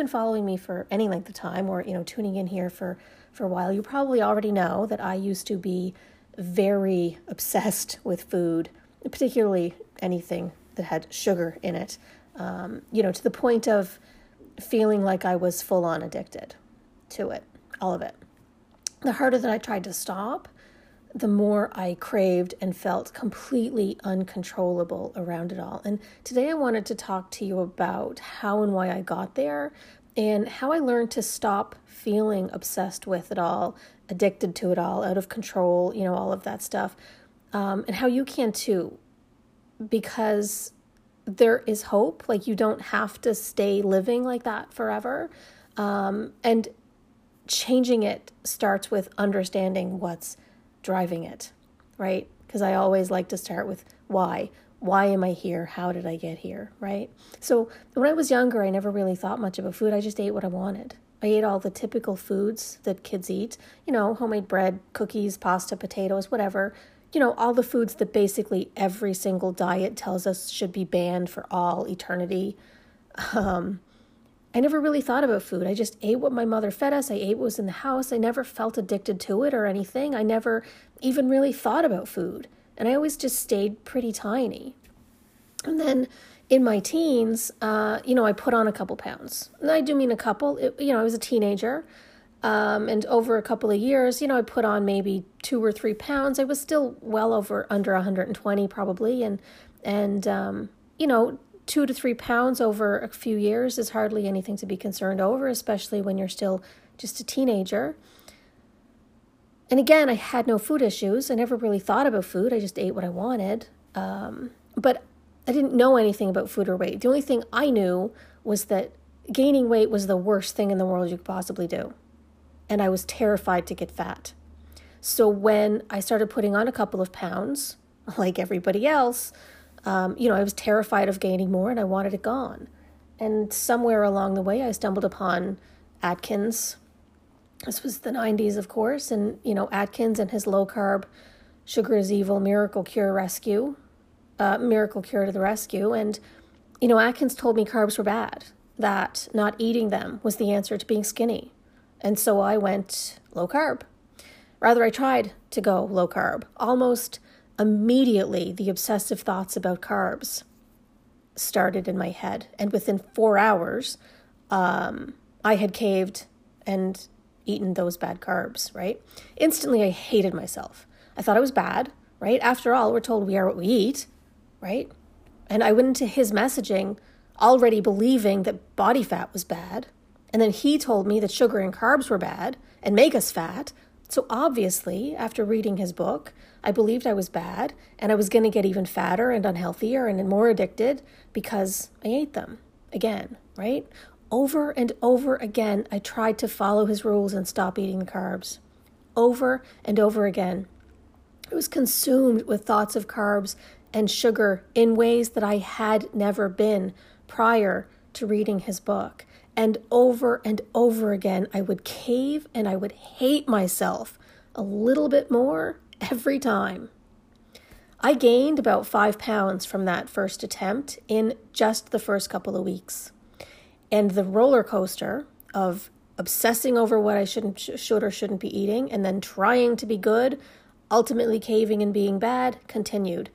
Been following me for any length of time or you know tuning in here for for a while, you probably already know that I used to be very obsessed with food, particularly anything that had sugar in it. Um, you know, to the point of feeling like I was full on addicted to it, all of it. The harder that I tried to stop, the more I craved and felt completely uncontrollable around it all. And today I wanted to talk to you about how and why I got there and how I learned to stop feeling obsessed with it all, addicted to it all, out of control, you know, all of that stuff. Um, and how you can too, because there is hope. Like you don't have to stay living like that forever. Um, and changing it starts with understanding what's driving it, right? Because I always like to start with why. Why am I here? How did I get here, right? So when I was younger, I never really thought much about food. I just ate what I wanted. I ate all the typical foods that kids eat, you know, homemade bread, cookies, pasta, potatoes, whatever. You know, all the foods that basically every single diet tells us should be banned for all eternity. Um, I never really thought about food. I just ate what my mother fed us. I ate what was in the house. I never felt addicted to it or anything. I never even really thought about food. And I always just stayed pretty tiny. And then in my teens, uh, you know, I put on a couple pounds. And I do mean a couple. It, you know, I was a teenager. Um, and over a couple of years, you know, I put on maybe two or three pounds. I was still well over under 120 probably. And, and, um, you know, two to three pounds over a few years is hardly anything to be concerned over, especially when you're still just a teenager. And again, I had no food issues. I never really thought about food. I just ate what I wanted. Um, but I didn't know anything about food or weight. The only thing I knew was that gaining weight was the worst thing in the world you could possibly do. And I was terrified to get fat. So when I started putting on a couple of pounds, like everybody else, um, you know, I was terrified of gaining more and I wanted it gone. And somewhere along the way, I stumbled upon Atkins. This was the 90s, of course, and, you know, Atkins and his low carb, sugar is evil, miracle cure rescue, uh, miracle cure to the rescue. And, you know, Atkins told me carbs were bad, that not eating them was the answer to being skinny. And so I went low carb. Rather, I tried to go low carb, almost immediately the obsessive thoughts about carbs started in my head. And within four hours, um, I had caved and eaten those bad carbs, right? Instantly, I hated myself. I thought I was bad, right? After all, we're told we are what we eat, right? And I went into his messaging already believing that body fat was bad. And then he told me that sugar and carbs were bad and make us fat. So obviously, after reading his book, I believed I was bad and I was going to get even fatter and unhealthier and more addicted because I ate them again, right? Over and over again, I tried to follow his rules and stop eating the carbs. Over and over again. I was consumed with thoughts of carbs and sugar in ways that I had never been prior to reading his book. And over and over again, I would cave and I would hate myself a little bit more every time. I gained about five pounds from that first attempt in just the first couple of weeks. And the roller coaster of obsessing over what I shouldn't, should or shouldn't be eating, and then trying to be good, ultimately caving and being bad, continued,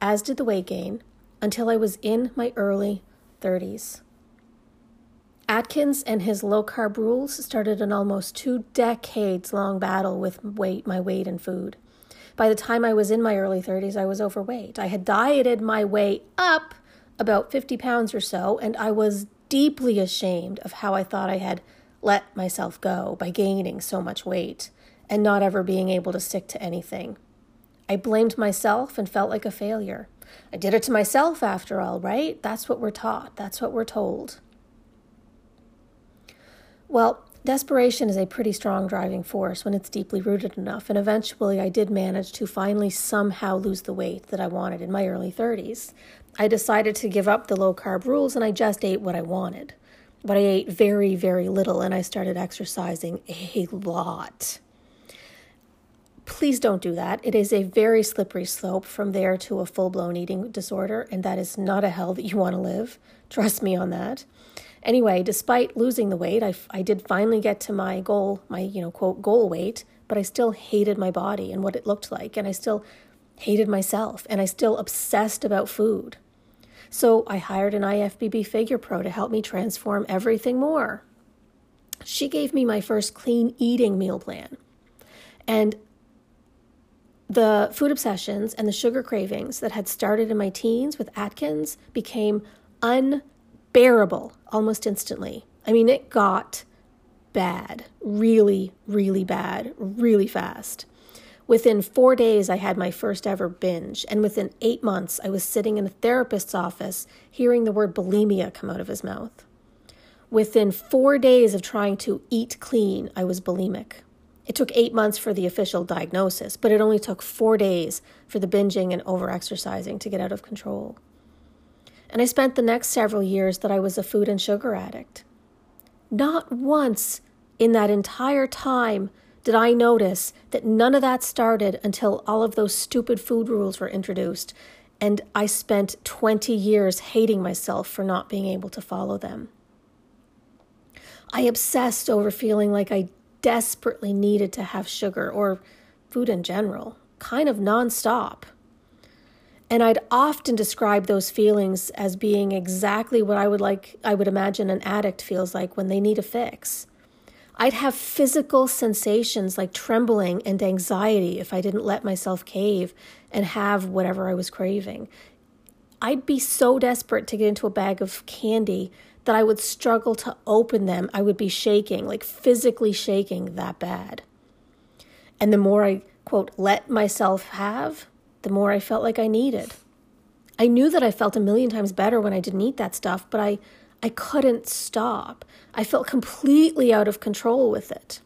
as did the weight gain, until I was in my early 30s. Atkins and his low carb rules started an almost two decades long battle with weight, my weight and food. By the time I was in my early 30s, I was overweight. I had dieted my way up about 50 pounds or so, and I was deeply ashamed of how I thought I had let myself go by gaining so much weight and not ever being able to stick to anything. I blamed myself and felt like a failure. I did it to myself after all, right? That's what we're taught, that's what we're told. Well, Desperation is a pretty strong driving force when it's deeply rooted enough, and eventually I did manage to finally somehow lose the weight that I wanted in my early 30s. I decided to give up the low carb rules and I just ate what I wanted. But I ate very, very little and I started exercising a lot. Please don't do that. It is a very slippery slope from there to a full blown eating disorder, and that is not a hell that you want to live. Trust me on that. Anyway, despite losing the weight, I, I did finally get to my goal, my, you know, quote, goal weight, but I still hated my body and what it looked like. And I still hated myself and I still obsessed about food. So I hired an IFBB figure pro to help me transform everything more. She gave me my first clean eating meal plan. And the food obsessions and the sugar cravings that had started in my teens with Atkins became un bearable almost instantly. I mean, it got bad, really, really bad, really fast. Within four days, I had my first ever binge, and within eight months, I was sitting in a therapist's office hearing the word bulimia come out of his mouth. Within four days of trying to eat clean, I was bulimic. It took eight months for the official diagnosis, but it only took four days for the binging and overexercising to get out of control. And I spent the next several years that I was a food and sugar addict. Not once in that entire time did I notice that none of that started until all of those stupid food rules were introduced. And I spent 20 years hating myself for not being able to follow them. I obsessed over feeling like I desperately needed to have sugar or food in general, kind of nonstop. And I'd often describe those feelings as being exactly what I would like I would imagine an addict feels like when they need a fix. I'd have physical sensations like trembling and anxiety if I didn't let myself cave and have whatever I was craving. I'd be so desperate to get into a bag of candy that I would struggle to open them. I would be shaking, like physically shaking that bad. And the more I, quote, let myself have, the more I felt like I needed. I knew that I felt a million times better when I didn't eat that stuff, but I, I couldn't stop. I felt completely out of control with it.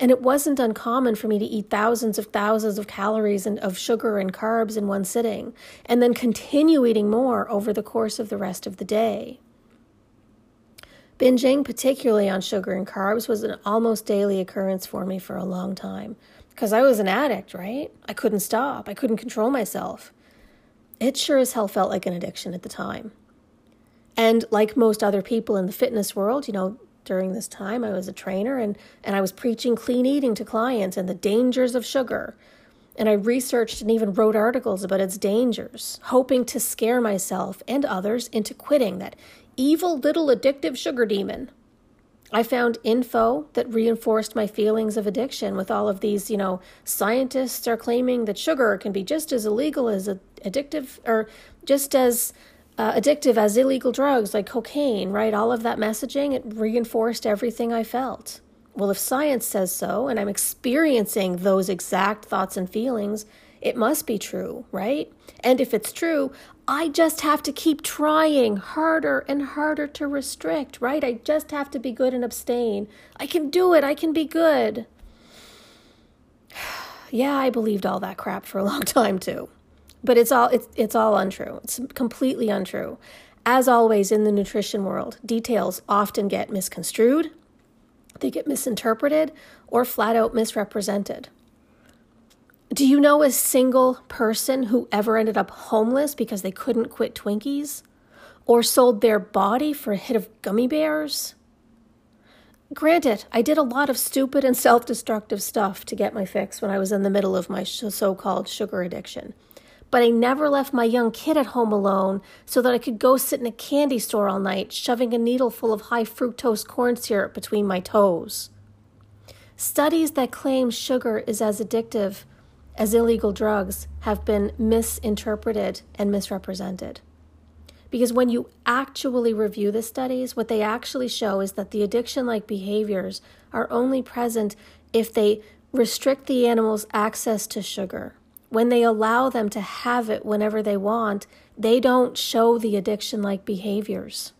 And it wasn't uncommon for me to eat thousands of thousands of calories and of sugar and carbs in one sitting, and then continue eating more over the course of the rest of the day. Binging, particularly on sugar and carbs, was an almost daily occurrence for me for a long time because I was an addict, right? I couldn't stop, I couldn't control myself. It sure as hell felt like an addiction at the time. And like most other people in the fitness world, you know, during this time I was a trainer and, and I was preaching clean eating to clients and the dangers of sugar. And I researched and even wrote articles about its dangers, hoping to scare myself and others into quitting that evil little addictive sugar demon. I found info that reinforced my feelings of addiction with all of these, you know, scientists are claiming that sugar can be just as illegal as addictive or just as uh, addictive as illegal drugs like cocaine, right? All of that messaging, it reinforced everything I felt. Well, if science says so and I'm experiencing those exact thoughts and feelings, it must be true, right? And if it's true, I just have to keep trying harder and harder to restrict, right? I just have to be good and abstain. I can do it. I can be good. yeah, I believed all that crap for a long time too. But it's all it's it's all untrue. It's completely untrue. As always in the nutrition world, details often get misconstrued, they get misinterpreted or flat out misrepresented. Do you know a single person who ever ended up homeless because they couldn't quit Twinkies? Or sold their body for a hit of gummy bears? Granted, I did a lot of stupid and self destructive stuff to get my fix when I was in the middle of my so called sugar addiction. But I never left my young kid at home alone so that I could go sit in a candy store all night, shoving a needle full of high fructose corn syrup between my toes. Studies that claim sugar is as addictive as illegal drugs have been misinterpreted and misrepresented. Because when you actually review the studies, what they actually show is that the addiction like behaviors are only present if they restrict the animal's access to sugar. When they allow them to have it whenever they want, they don't show the addiction like behaviors.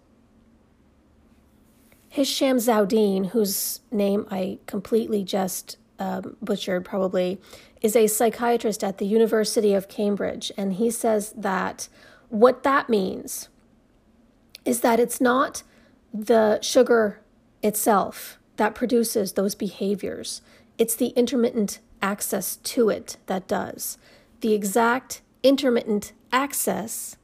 Hisham Ziauddeen, whose name I completely just um, butchered probably, is a psychiatrist at the University of Cambridge. And he says that what that means is that it's not the sugar itself that produces those behaviors, it's the intermittent access to it that does. The exact intermittent access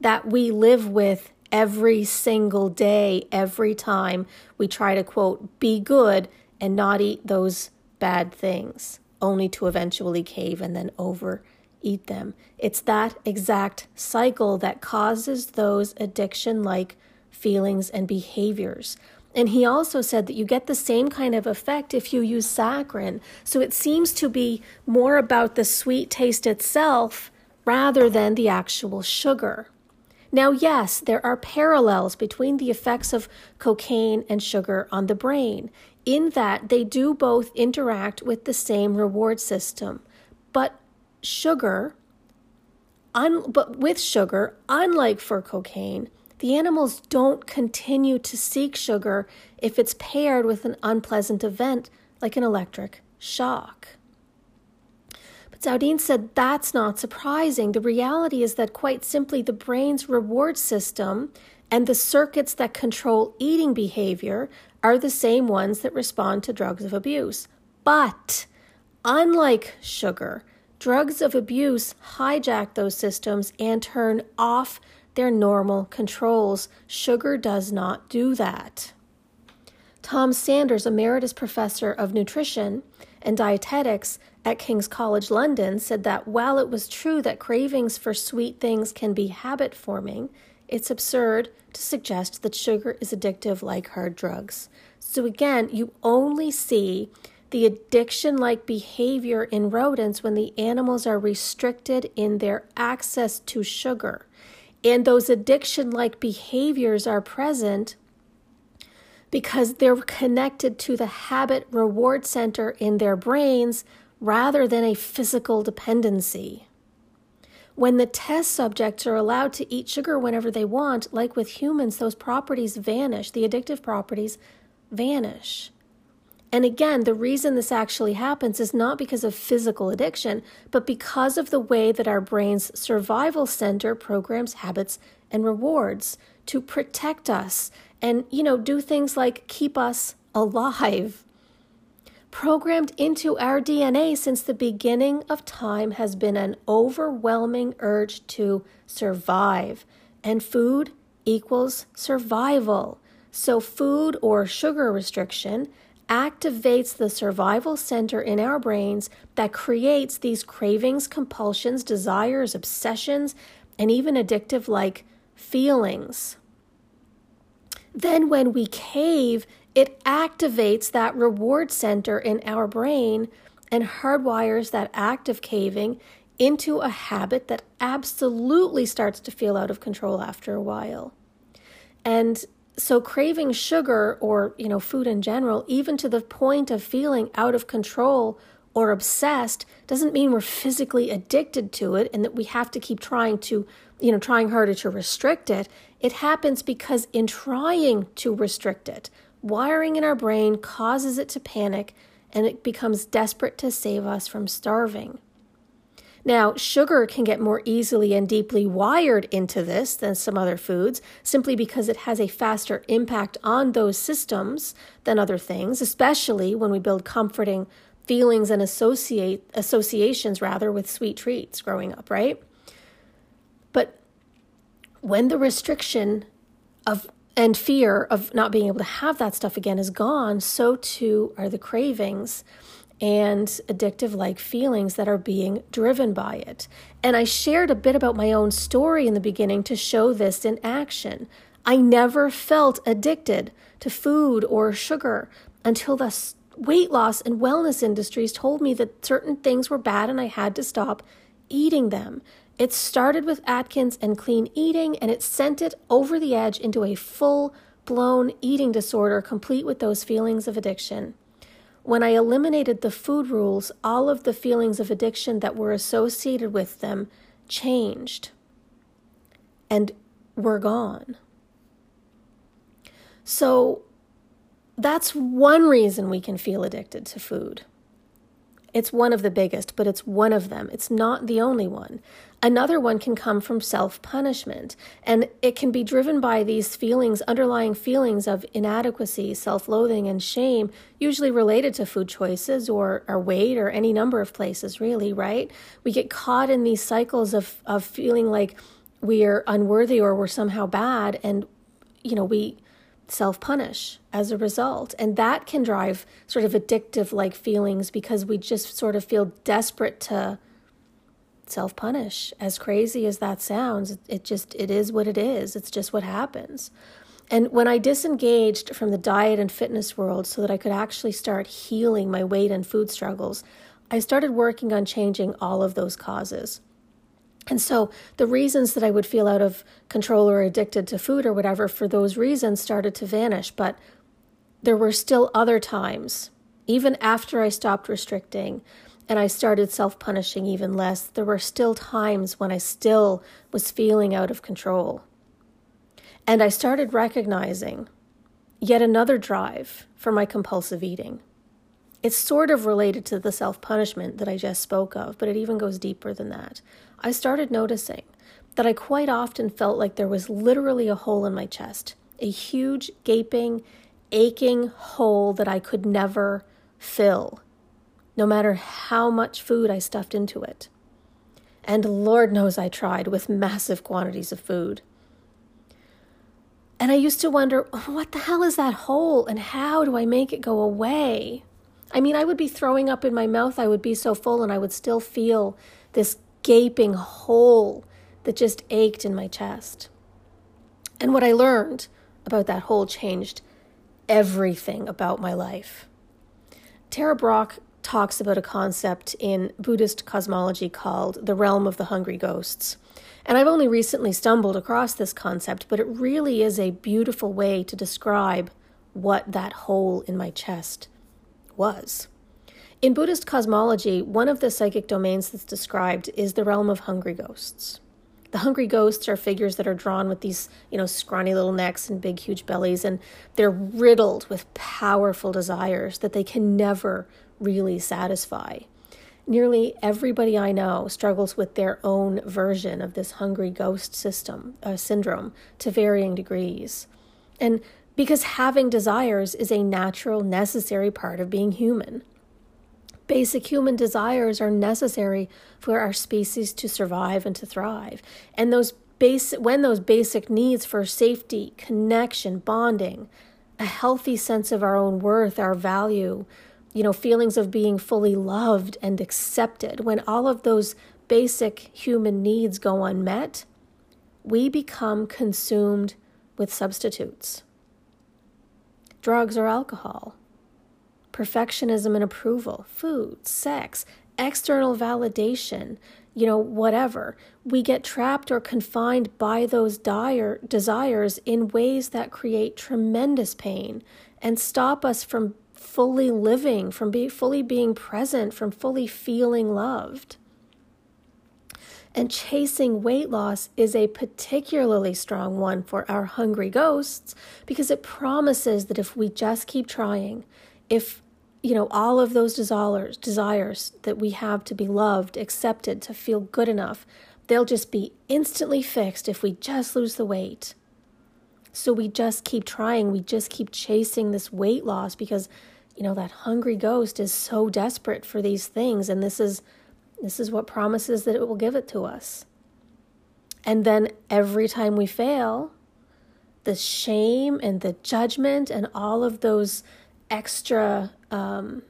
that we live with every single day, every time we try to quote, be good and not eat those bad things, only to eventually cave and then overeat them. It's that exact cycle that causes those addiction like feelings and behaviors. And he also said that you get the same kind of effect if you use saccharin. So it seems to be more about the sweet taste itself rather than the actual sugar. Now, yes, there are parallels between the effects of cocaine and sugar on the brain, in that they do both interact with the same reward system. But sugar, un- but with sugar, unlike for cocaine, the animals don't continue to seek sugar if it's paired with an unpleasant event like an electric shock. But Ziauddeen said that's not surprising. The reality is that quite simply the brain's reward system and the circuits that control eating behavior are the same ones that respond to drugs of abuse. But unlike sugar, drugs of abuse hijack those systems and turn off their normal controls. Sugar does not do that. Tom Sanders, emeritus professor of nutrition and dietetics at King's College London, said that while it was true that cravings for sweet things can be habit forming, it's absurd to suggest that sugar is addictive like hard drugs. So, again, you only see the addiction like behavior in rodents when the animals are restricted in their access to sugar and those addiction like behaviors are present because they're connected to the habit reward center in their brains rather than a physical dependency. When the test subjects are allowed to eat sugar whenever they want, like with humans, those properties vanish, the addictive properties vanish. And again, the reason this actually happens is not because of physical addiction, but because of the way that our brain's survival center programs habits and rewards to protect us and, you know, do things like keep us alive. Programmed into our DNA since the beginning of time has been an overwhelming urge to survive, and food equals survival. So, food or sugar restriction activates the survival center in our brains that creates these cravings, compulsions, desires, obsessions, and even addictive like feelings. Then, when we cave, it activates that reward center in our brain and hardwires that act of caving into a habit that absolutely starts to feel out of control after a while. And so craving sugar or you know food in general even to the point of feeling out of control or obsessed doesn't mean we're physically addicted to it and that we have to keep trying to you know trying harder to restrict it it happens because in trying to restrict it wiring in our brain causes it to panic and it becomes desperate to save us from starving now, sugar can get more easily and deeply wired into this than some other foods simply because it has a faster impact on those systems than other things, especially when we build comforting feelings and associate associations rather with sweet treats growing up, right? But when the restriction of and fear of not being able to have that stuff again is gone, so too are the cravings and addictive like feelings that are being driven by it. And I shared a bit about my own story in the beginning to show this in action. I never felt addicted to food or sugar until the weight loss and wellness industries told me that certain things were bad and I had to stop eating them. It started with Atkins and clean eating, and it sent it over the edge into a full blown eating disorder, complete with those feelings of addiction. When I eliminated the food rules, all of the feelings of addiction that were associated with them changed and were gone. So, that's one reason we can feel addicted to food. It's one of the biggest, but it's one of them. It's not the only one. Another one can come from self punishment, and it can be driven by these feelings, underlying feelings of inadequacy, self loathing, and shame, usually related to food choices or our weight or any number of places, really, right? We get caught in these cycles of, of feeling like we are unworthy or we're somehow bad, and, you know, we self punish as a result. And that can drive sort of addictive like feelings because we just sort of feel desperate to self punish. As crazy as that sounds, it just it is what it is. It's just what happens. And when I disengaged from the diet and fitness world so that I could actually start healing my weight and food struggles, I started working on changing all of those causes. And so the reasons that I would feel out of control or addicted to food or whatever for those reasons started to vanish. But there were still other times, even after I stopped restricting and I started self punishing even less, there were still times when I still was feeling out of control. And I started recognizing yet another drive for my compulsive eating. It's sort of related to the self punishment that I just spoke of, but it even goes deeper than that. I started noticing that I quite often felt like there was literally a hole in my chest, a huge, gaping, aching hole that I could never fill, no matter how much food I stuffed into it. And Lord knows I tried with massive quantities of food. And I used to wonder, what the hell is that hole and how do I make it go away? I mean, I would be throwing up in my mouth, I would be so full, and I would still feel this gaping hole that just ached in my chest. And what I learned about that hole changed everything about my life. Tara Brach talks about a concept in Buddhist cosmology called the realm of the hungry ghosts. And I've only recently stumbled across this concept, but it really is a beautiful way to describe what that hole in my chest was. In Buddhist cosmology, one of the psychic domains that's described is the realm of hungry ghosts. The hungry ghosts are figures that are drawn with these, you know, scrawny little necks and big, huge bellies, and they're riddled with powerful desires that they can never really satisfy. Nearly everybody I know struggles with their own version of this hungry ghost system, uh, syndrome, to varying degrees. And because having desires is a natural, necessary part of being human. Basic human desires are necessary for our species to survive and to thrive. And those when those basic needs for safety, connection, bonding, a healthy sense of our own worth, our value, you know, feelings of being fully loved and accepted, when all of those basic human needs go unmet, we become consumed with substitutes drugs or alcohol, perfectionism and approval, food, sex, external validation, you know, whatever. We get trapped or confined by those dire desires in ways that create tremendous pain and stop us from fully living, from be, fully being present, from fully feeling loved. And chasing weight loss is a particularly strong one for our hungry ghosts because it promises that if we just keep trying, if you know all of those desires desires that we have to be loved accepted to feel good enough they'll just be instantly fixed if we just lose the weight. So we just keep trying. We just keep chasing this weight loss because you know that hungry ghost is so desperate for these things. And this is this is what promises that it will give it to us and then every time we fail the shame and the judgment and all of those extra, um,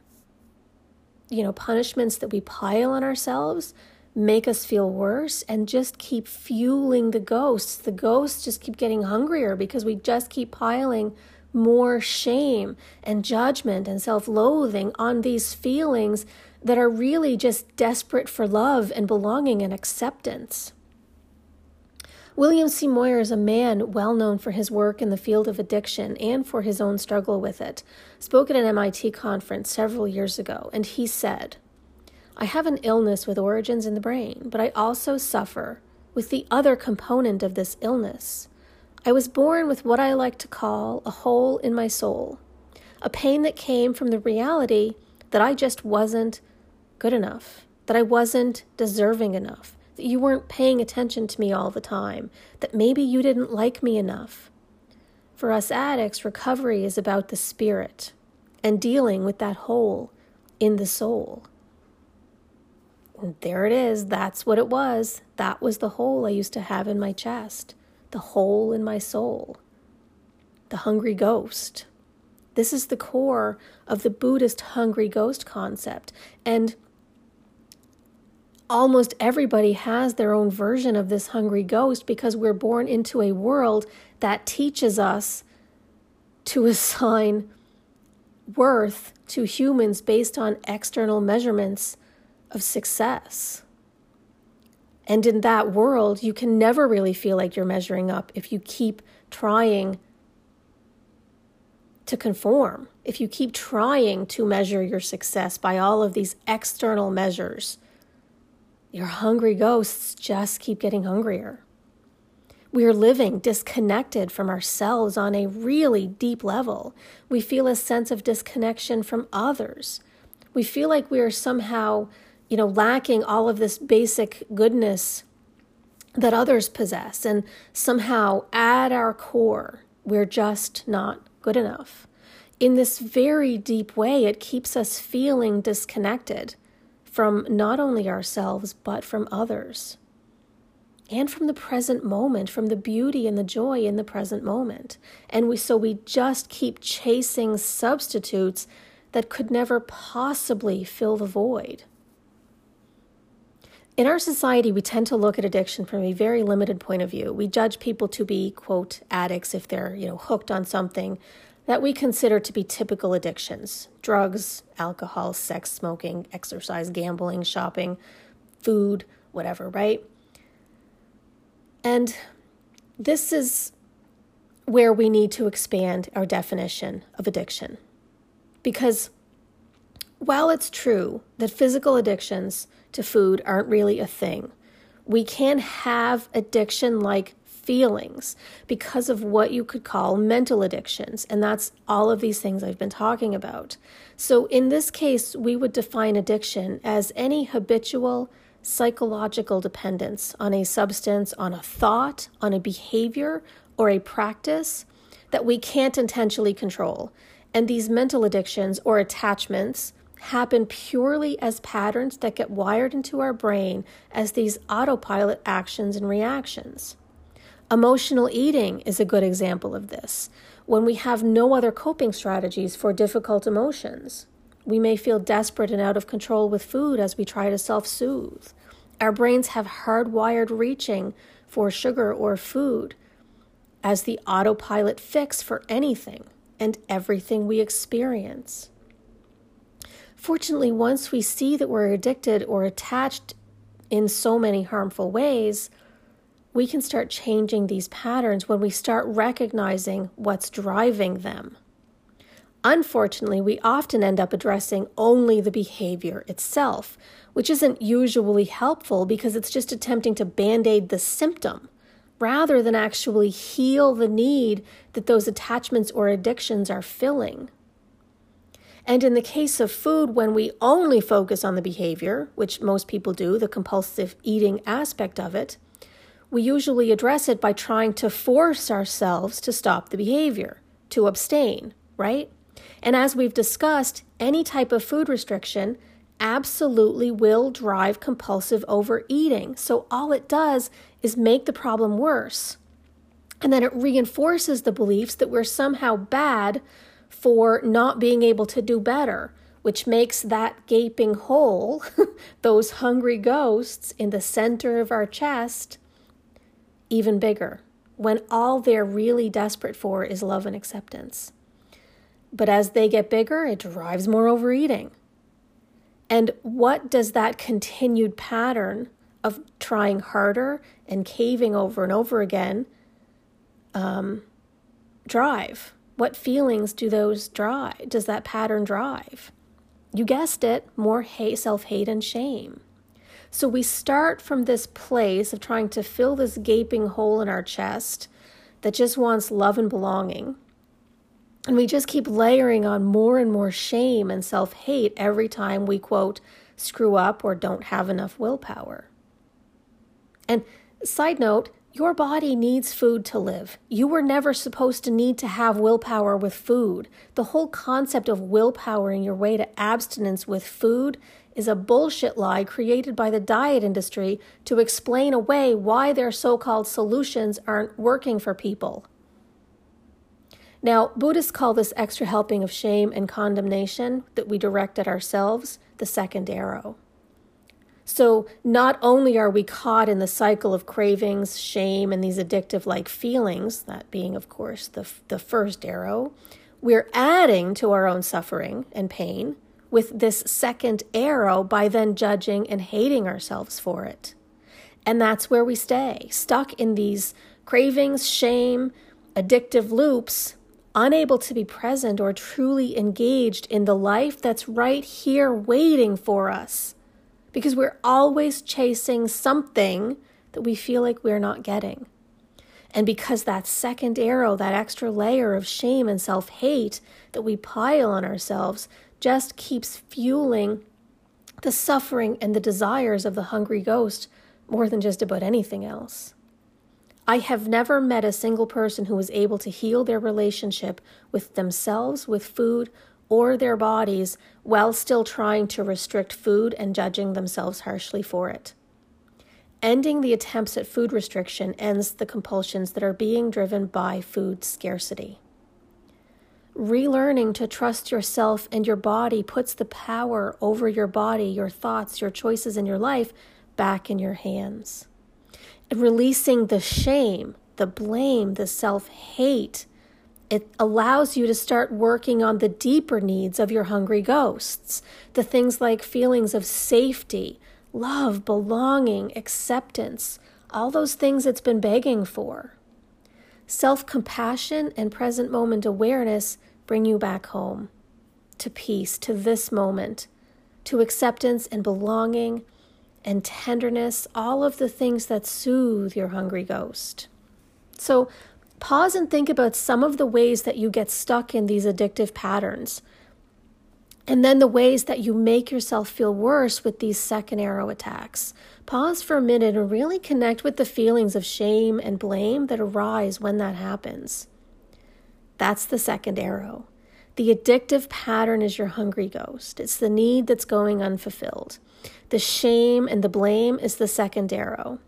you know, punishments that we pile on ourselves make us feel worse and just keep fueling the ghosts. The ghosts just keep getting hungrier because we just keep piling more shame and judgment and self loathing on these feelings that are really just desperate for love and belonging and acceptance. William C. Moyer is a man well known for his work in the field of addiction and for his own struggle with it. Spoke at an MIT conference several years ago, and he said, I have an illness with origins in the brain, but I also suffer with the other component of this illness. I was born with what I like to call a hole in my soul. a pain that came from the reality that I just wasn't good enough, that I wasn't deserving enough, that you weren't paying attention to me all the time, that maybe you didn't like me enough. For us addicts, recovery is about the spirit and dealing with that hole in the soul. And there it is. That's what it was. That was the hole I used to have in my chest, the hole in my soul, the hungry ghost. This is the core of the Buddhist hungry ghost concept. And almost everybody has their own version of this hungry ghost because we're born into a world that teaches us to assign worth to humans based on external measurements of success. And in that world, you can never really feel like you're measuring up if you keep trying to conform, if you keep trying to measure your success by all of these external measures. Your hungry ghosts just keep getting hungrier. We are living disconnected from ourselves on a really deep level. We feel a sense of disconnection from others. We feel like we are somehow you know, lacking all of this basic goodness that others possess. And somehow, at our core, we're just not good enough. In this very deep way, it keeps us feeling disconnected from not only ourselves, but from others. And from the present moment, from the beauty and the joy in the present moment. And we, so we just keep chasing substitutes that could never possibly fill the void. In our society, we tend to look at addiction from a very limited point of view. We judge people to be, quote, addicts if they're, you know, hooked on something that we consider to be typical addictions drugs, alcohol, sex, smoking, exercise, gambling, shopping, food, whatever, right? And this is where we need to expand our definition of addiction. Because while it's true that physical addictions to food aren't really a thing. We can have addiction like feelings because of what you could call mental addictions. And that's all of these things I've been talking about. So, in this case, we would define addiction as any habitual psychological dependence on a substance, on a thought, on a behavior, or a practice that we can't intentionally control. And these mental addictions or attachments happen purely as patterns that get wired into our brain as these autopilot actions and reactions. Emotional eating is a good example of this. When we have no other coping strategies for difficult emotions, we may feel desperate and out of control with food as we try to self soothe. Our brains have hardwired reaching for sugar or food as the autopilot fix for anything and everything we experience. Fortunately, once we see that we're addicted or attached in so many harmful ways, we can start changing these patterns when we start recognizing what's driving them. Unfortunately, we often end up addressing only the behavior itself, which isn't usually helpful because it's just attempting to band aid the symptom rather than actually heal the need that those attachments or addictions are filling. And in the case of food, when we only focus on the behavior, which most people do, the compulsive eating aspect of it, we usually address it by trying to force ourselves to stop the behavior, to abstain, right? And as we've discussed, any type of food restriction absolutely will drive compulsive overeating. So all it does is make the problem worse. And then it reinforces the beliefs that we're somehow bad for not being able to do better, which makes that gaping hole, those hungry ghosts in the center of our chest, even bigger, when all they're really desperate for is love and acceptance. But as they get bigger, it drives more overeating. And what does that continued pattern of trying harder and caving over and over again um, drive? What feelings do those drive? Does that pattern drive? You guessed it, more hate, self-hate and shame. So we start from this place of trying to fill this gaping hole in our chest that just wants love and belonging. And we just keep layering on more and more shame and self hate every time we, quote, screw up or don't have enough willpower. And side note, your body needs food to live. You were never supposed to need to have willpower with food. The whole concept of willpowering your way to abstinence with food is a bullshit lie created by the diet industry to explain away why their so called solutions aren't working for people. Now, Buddhists call this extra helping of shame and condemnation that we direct at ourselves the second arrow. So, not only are we caught in the cycle of cravings, shame, and these addictive like feelings, that being, of course, the, the first arrow, we're adding to our own suffering and pain with this second arrow by then judging and hating ourselves for it. And that's where we stay, stuck in these cravings, shame, addictive loops, unable to be present or truly engaged in the life that's right here waiting for us because we're always chasing something that we feel like we're not getting. And because that second arrow, that extra layer of shame and self hate that we pile on ourselves, just keeps fueling the suffering and the desires of the hungry ghost more than just about anything else. I have never met a single person who was able to heal their relationship with themselves, with food, or their bodies while still trying to restrict food and judging themselves harshly for it. Ending the attempts at food restriction ends the compulsions that are being driven by food scarcity. Relearning to trust yourself and your body puts the power over your body, your thoughts, your choices and your life back in your hands. And releasing the shame, the blame, the self hate it allows you to start working on the deeper needs of your hungry ghosts, the things like feelings of safety, love, belonging, acceptance, all those things it's been begging for. Self compassion and present moment awareness bring you back home, to peace, to this moment, to acceptance and belonging and tenderness, all of the things that soothe your hungry ghost. So, Pause and think about some of the ways that you get stuck in these addictive patterns. And then the ways that you make yourself feel worse with these second arrow attacks. Pause for a minute and really connect with the feelings of shame and blame that arise when that happens. That's the second arrow. The addictive pattern is your hungry ghost. It's the need that's going unfulfilled. The shame and the blame is the second arrow.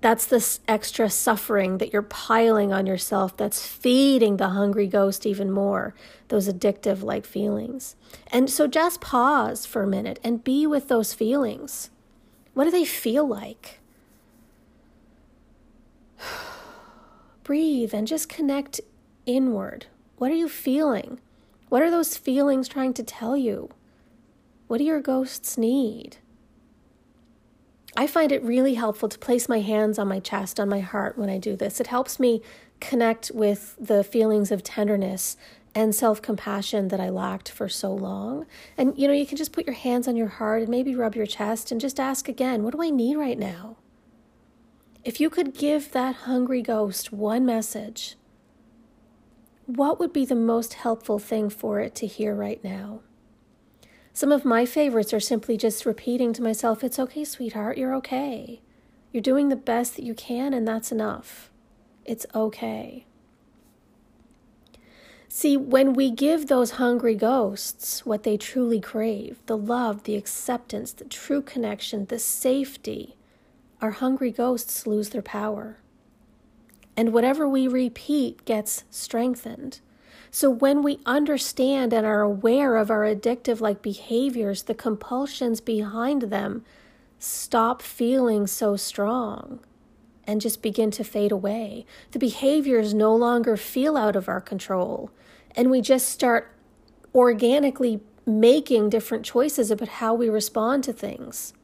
That's this extra suffering that you're piling on yourself that's feeding the hungry ghost even more, those addictive like feelings. And so just pause for a minute and be with those feelings. What do they feel like? Breathe and just connect inward. What are you feeling? What are those feelings trying to tell you? What do your ghosts need? I find it really helpful to place my hands on my chest, on my heart when I do this. It helps me connect with the feelings of tenderness and self compassion that I lacked for so long. And you know, you can just put your hands on your heart and maybe rub your chest and just ask again, what do I need right now? If you could give that hungry ghost one message, what would be the most helpful thing for it to hear right now? Some of my favorites are simply just repeating to myself, It's okay, sweetheart, you're okay. You're doing the best that you can, and that's enough. It's okay. See, when we give those hungry ghosts what they truly crave the love, the acceptance, the true connection, the safety our hungry ghosts lose their power. And whatever we repeat gets strengthened. So when we understand and are aware of our addictive like behaviors, the compulsions behind them stop feeling so strong and just begin to fade away. The behaviors no longer feel out of our control, and we just start organically making different choices about how we respond to things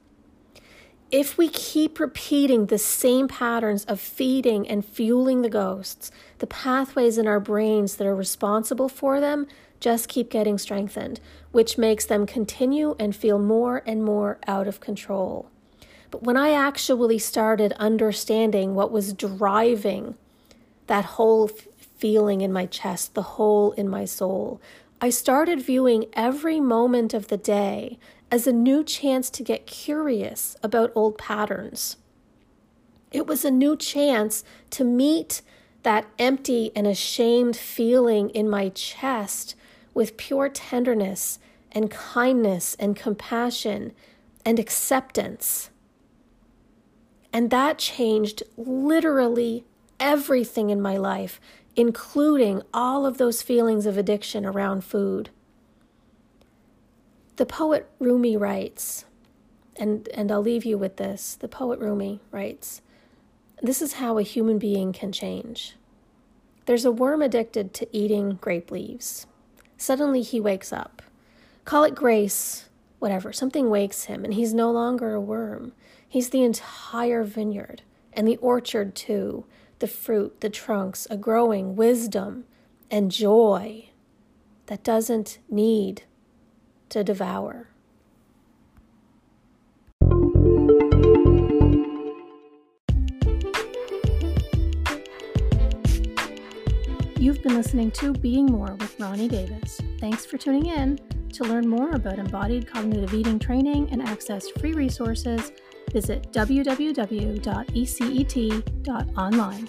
if we keep repeating the same patterns of feeding and fueling the ghosts, the pathways in our brains that are responsible for them just keep getting strengthened, which makes them continue and feel more and more out of control. But when I actually started understanding what was driving that whole feeling in my chest, the hole in my soul. I started viewing every moment of the day as a new chance to get curious about old patterns. It was a new chance to meet that empty and ashamed feeling in my chest with pure tenderness and kindness and compassion and acceptance. And that changed literally everything in my life, including all of those feelings of addiction around food. The poet Rumi writes, and, and I'll leave you with this. The poet Rumi writes, This is how a human being can change. There's a worm addicted to eating grape leaves. Suddenly he wakes up. Call it grace, whatever. Something wakes him, and he's no longer a worm. He's the entire vineyard, and the orchard too, the fruit, the trunks, a growing wisdom and joy that doesn't need to devour. You've been listening to Being More with Ronnie Davis. Thanks for tuning in. To learn more about embodied cognitive eating training and access free resources, visit www.ecet.online.